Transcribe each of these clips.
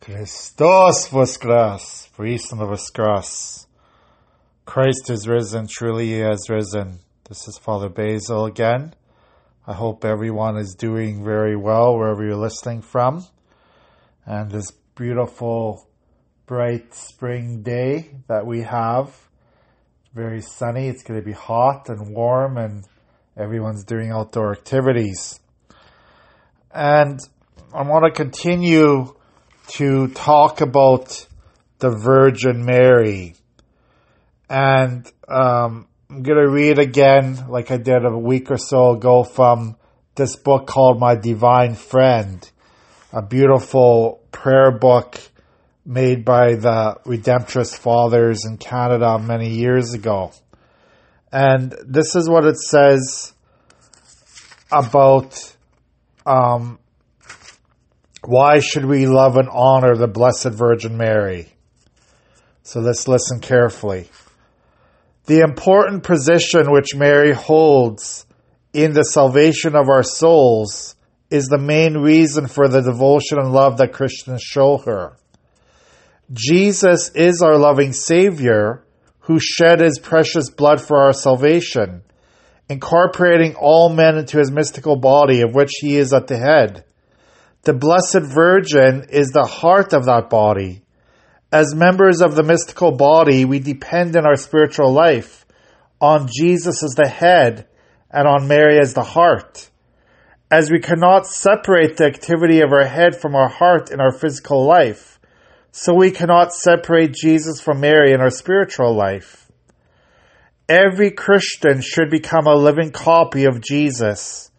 Christos voskras, voistinu voskras. Christ is risen, truly he has risen. This is Father Basil again. I hope everyone is doing very well wherever you're listening from. And this beautiful, bright spring day that we have, very sunny. It's going to be hot and warm and everyone's doing outdoor activities. And I want to continue to talk about the Virgin Mary. And um, I'm going to read again, like I did a week or so ago, from this book called My Divine Friend, a beautiful prayer book made by the Redemptorist Fathers in Canada many years ago. And this is what it says about um, why should we love and honor the Blessed Virgin Mary? So let's listen carefully. The important position which Mary holds in the salvation of our souls is the main reason for the devotion and love that Christians show her. Jesus is our loving Savior who shed his precious blood for our salvation, incorporating all men into his mystical body of which he is at the head. The Blessed Virgin is the heart of that body. As members of the mystical body, we depend in our spiritual life on Jesus as the head and on Mary as the heart. As we cannot separate the activity of our head from our heart in our physical life, so we cannot separate Jesus from Mary in our spiritual life. Every Christian should become a living copy of Jesus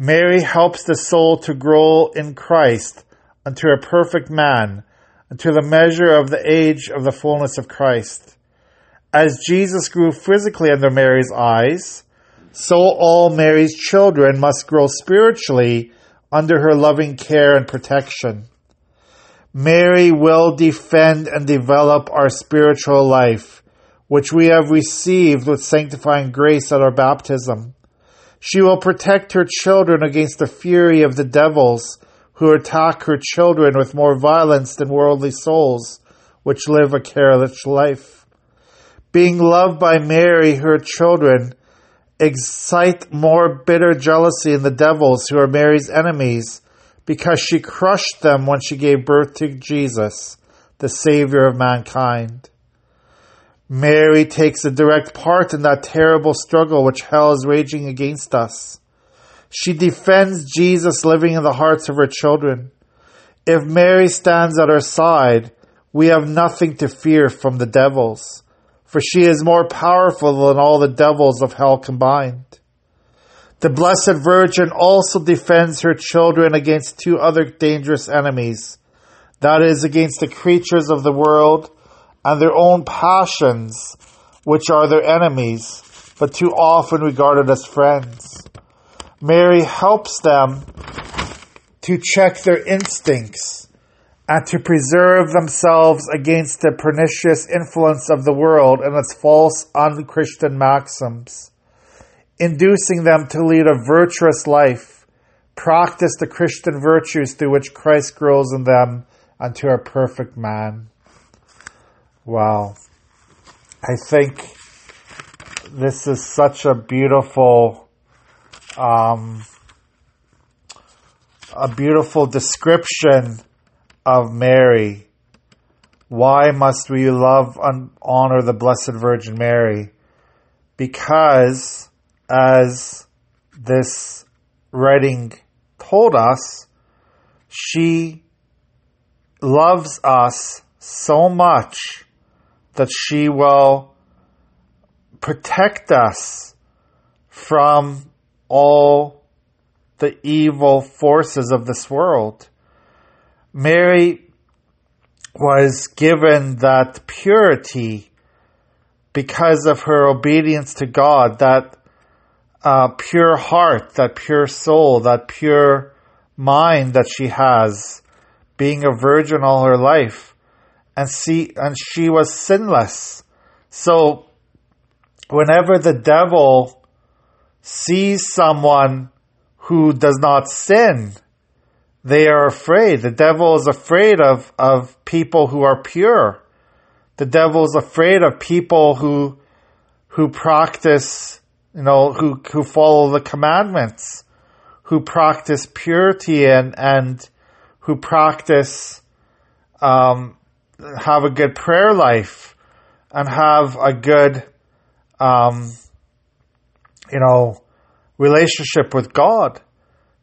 Mary helps the soul to grow in Christ unto a perfect man, unto the measure of the age of the fullness of Christ. As Jesus grew physically under Mary's eyes, so all Mary's children must grow spiritually under her loving care and protection. Mary will defend and develop our spiritual life, which we have received with sanctifying grace at our baptism. She will protect her children against the fury of the devils who attack her children with more violence than worldly souls, which live a careless life. Being loved by Mary, her children excite more bitter jealousy in the devils who are Mary's enemies because she crushed them when she gave birth to Jesus, the Savior of mankind. Mary takes a direct part in that terrible struggle which hell is raging against us. She defends Jesus living in the hearts of her children. If Mary stands at our side, we have nothing to fear from the devils, for she is more powerful than all the devils of hell combined. The Blessed Virgin also defends her children against two other dangerous enemies, that is, against the creatures of the world and their own passions, which are their enemies, but too often regarded as friends. Mary helps them to check their instincts and to preserve themselves against the pernicious influence of the world and its false unchristian maxims, inducing them to lead a virtuous life, practice the Christian virtues through which Christ grows in them unto a perfect man. Wow. I think this is such a beautiful, um, a beautiful description of Mary. Why must we love and honor the Blessed Virgin Mary? Because, as this writing told us, she loves us so much that she will protect us from all the evil forces of this world. Mary was given that purity because of her obedience to God, that uh, pure heart, that pure soul, that pure mind that she has, being a virgin all her life and see and she was sinless. So whenever the devil sees someone who does not sin, they are afraid. The devil is afraid of, of people who are pure. The devil is afraid of people who, who practice, you know, who, who follow the commandments, who practice purity and, and who practice, um, have a good prayer life and have a good, um, you know, relationship with God.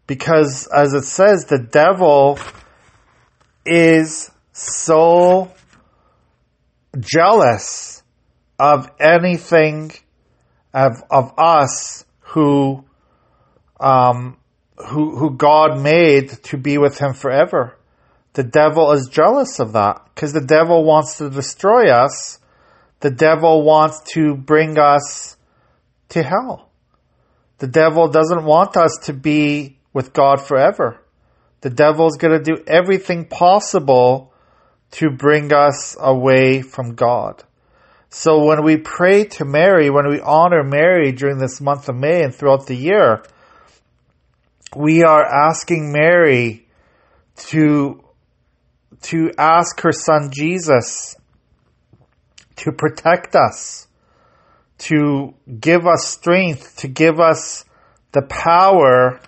Because as it says, the devil is so jealous of anything of, of us who, um, who, who God made to be with him forever. The devil is jealous of that because the devil wants to destroy us. The devil wants to bring us to hell. The devil doesn't want us to be with God forever. The devil is going to do everything possible to bring us away from God. So when we pray to Mary, when we honor Mary during this month of May and throughout the year, we are asking Mary to to ask her son Jesus to protect us, to give us strength, to give us the power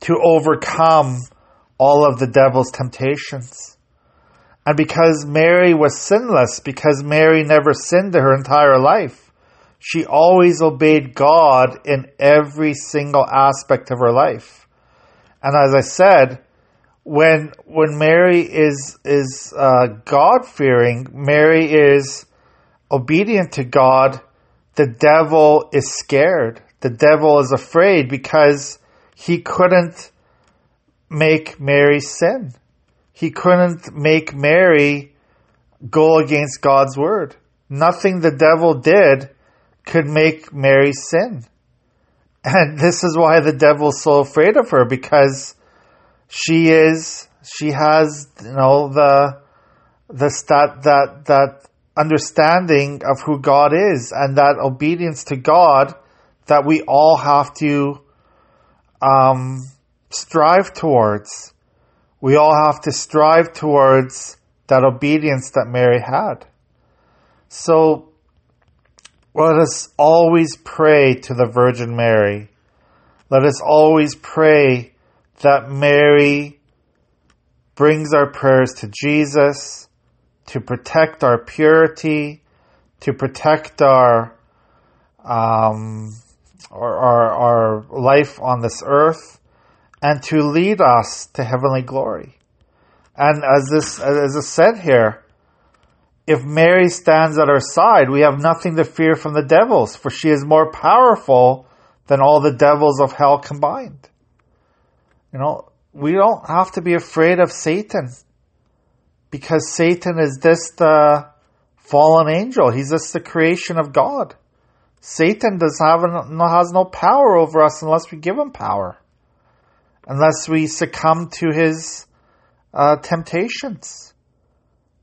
to overcome all of the devil's temptations. And because Mary was sinless, because Mary never sinned her entire life, she always obeyed God in every single aspect of her life. And as I said, when when Mary is is uh, God fearing, Mary is obedient to God. The devil is scared. The devil is afraid because he couldn't make Mary sin. He couldn't make Mary go against God's word. Nothing the devil did could make Mary sin. And this is why the devil's so afraid of her because she is she has you know the the that that that understanding of who God is and that obedience to God that we all have to um, strive towards. We all have to strive towards that obedience that Mary had. So let us always pray to the Virgin Mary. Let us always pray that Mary brings our prayers to Jesus to protect our purity, to protect our, um, our, our, our life on this earth, and to lead us to heavenly glory. And as this, as is said here, if Mary stands at our side, we have nothing to fear from the devils, for she is more powerful than all the devils of hell combined. You know, we don't have to be afraid of Satan because Satan is just the fallen angel. He's just the creation of God. Satan does have no, has no power over us unless we give him power, unless we succumb to his uh, temptations.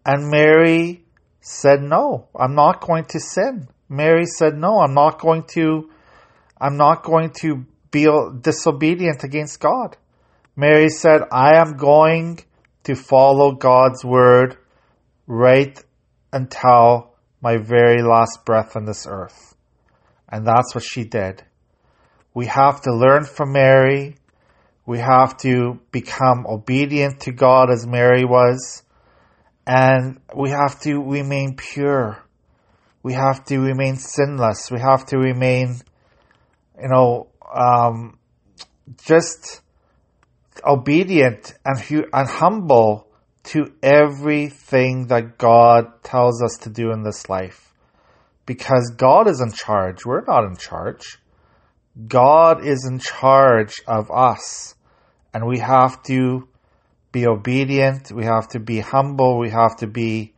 And Mary said, "No, I'm not going to sin." Mary said, "No, I'm not going to. I'm not going to be disobedient against God." Mary said, I am going to follow God's word right until my very last breath on this earth. And that's what she did. We have to learn from Mary. We have to become obedient to God as Mary was. And we have to remain pure. We have to remain sinless. We have to remain, you know, um, just obedient and, and humble to everything that God tells us to do in this life. Because God is in charge. We're not in charge. God is in charge of us. And we have to be obedient. We have to be humble. We have to be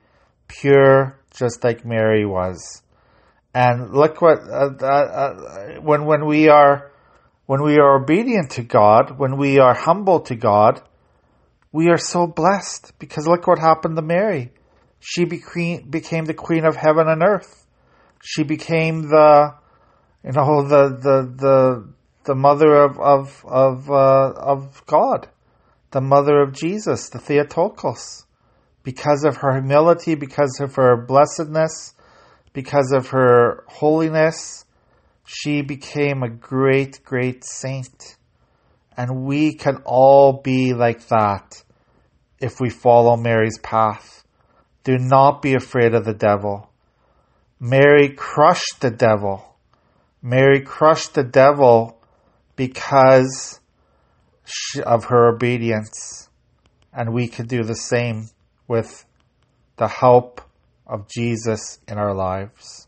pure, just like Mary was. And look what, uh, uh, uh, when, when we are when we are obedient to God, when we are humble to God, we are so blessed because look what happened to Mary. She became, the queen of heaven and earth. She became the, you know, the, the, the, the mother of of of uh, of God, the mother of Jesus, the Theotokos, because of her humility, because of her blessedness, because of her holiness, she became a great, great saint. And we can all be like that if we follow Mary's path. Do not be afraid of the devil. Mary crushed the devil. Mary crushed the devil because of her obedience. And we can do the same with the help of Jesus in our lives.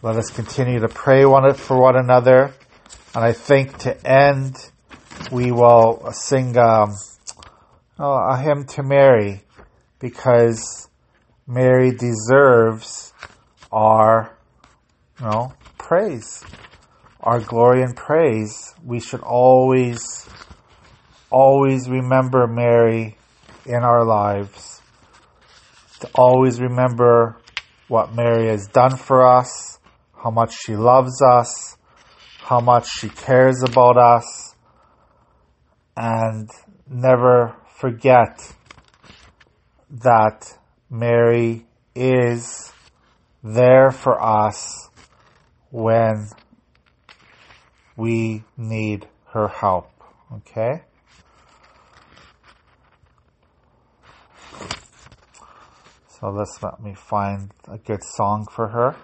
Let us continue to pray one for one another. And I think to end, we will sing um, oh, a hymn to Mary because Mary deserves our you know, praise, our glory and praise. We should always, always remember Mary in our lives, to always remember what Mary has done for us, how much she loves us, how much she cares about us, and never forget that Mary is there for us when we need her help. Okay? So let's let me find a good song for her.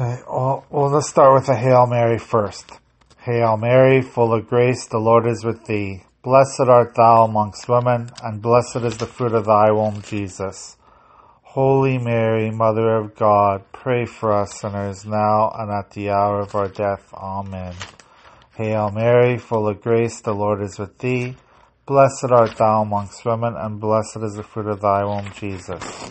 Okay, well, well, let's start with a Hail Mary first. Hail Mary, full of grace, the Lord is with thee. Blessed art thou amongst women, and blessed is the fruit of thy womb, Jesus. Holy Mary, Mother of God, pray for us sinners now and at the hour of our death. Amen. Hail Mary, full of grace, the Lord is with thee. Blessed art thou amongst women, and blessed is the fruit of thy womb, Jesus.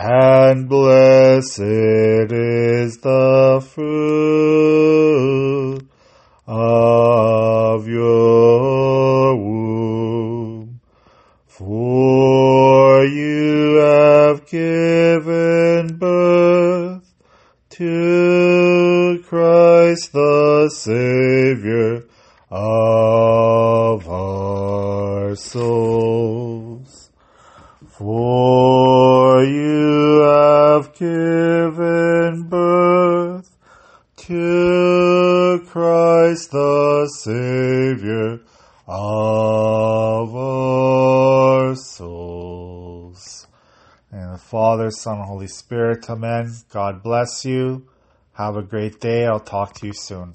and blessed is the fruit of your womb. For you have given birth to Christ the Savior of our souls. To Christ the Savior of our souls. And the Father, Son, and Holy Spirit, Amen. God bless you. Have a great day. I'll talk to you soon.